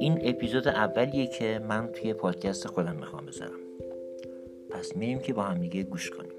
این اپیزود اولیه که من توی پادکست خودم می‌خوام بذارم. پس میریم که با هم دیگه گوش کنیم.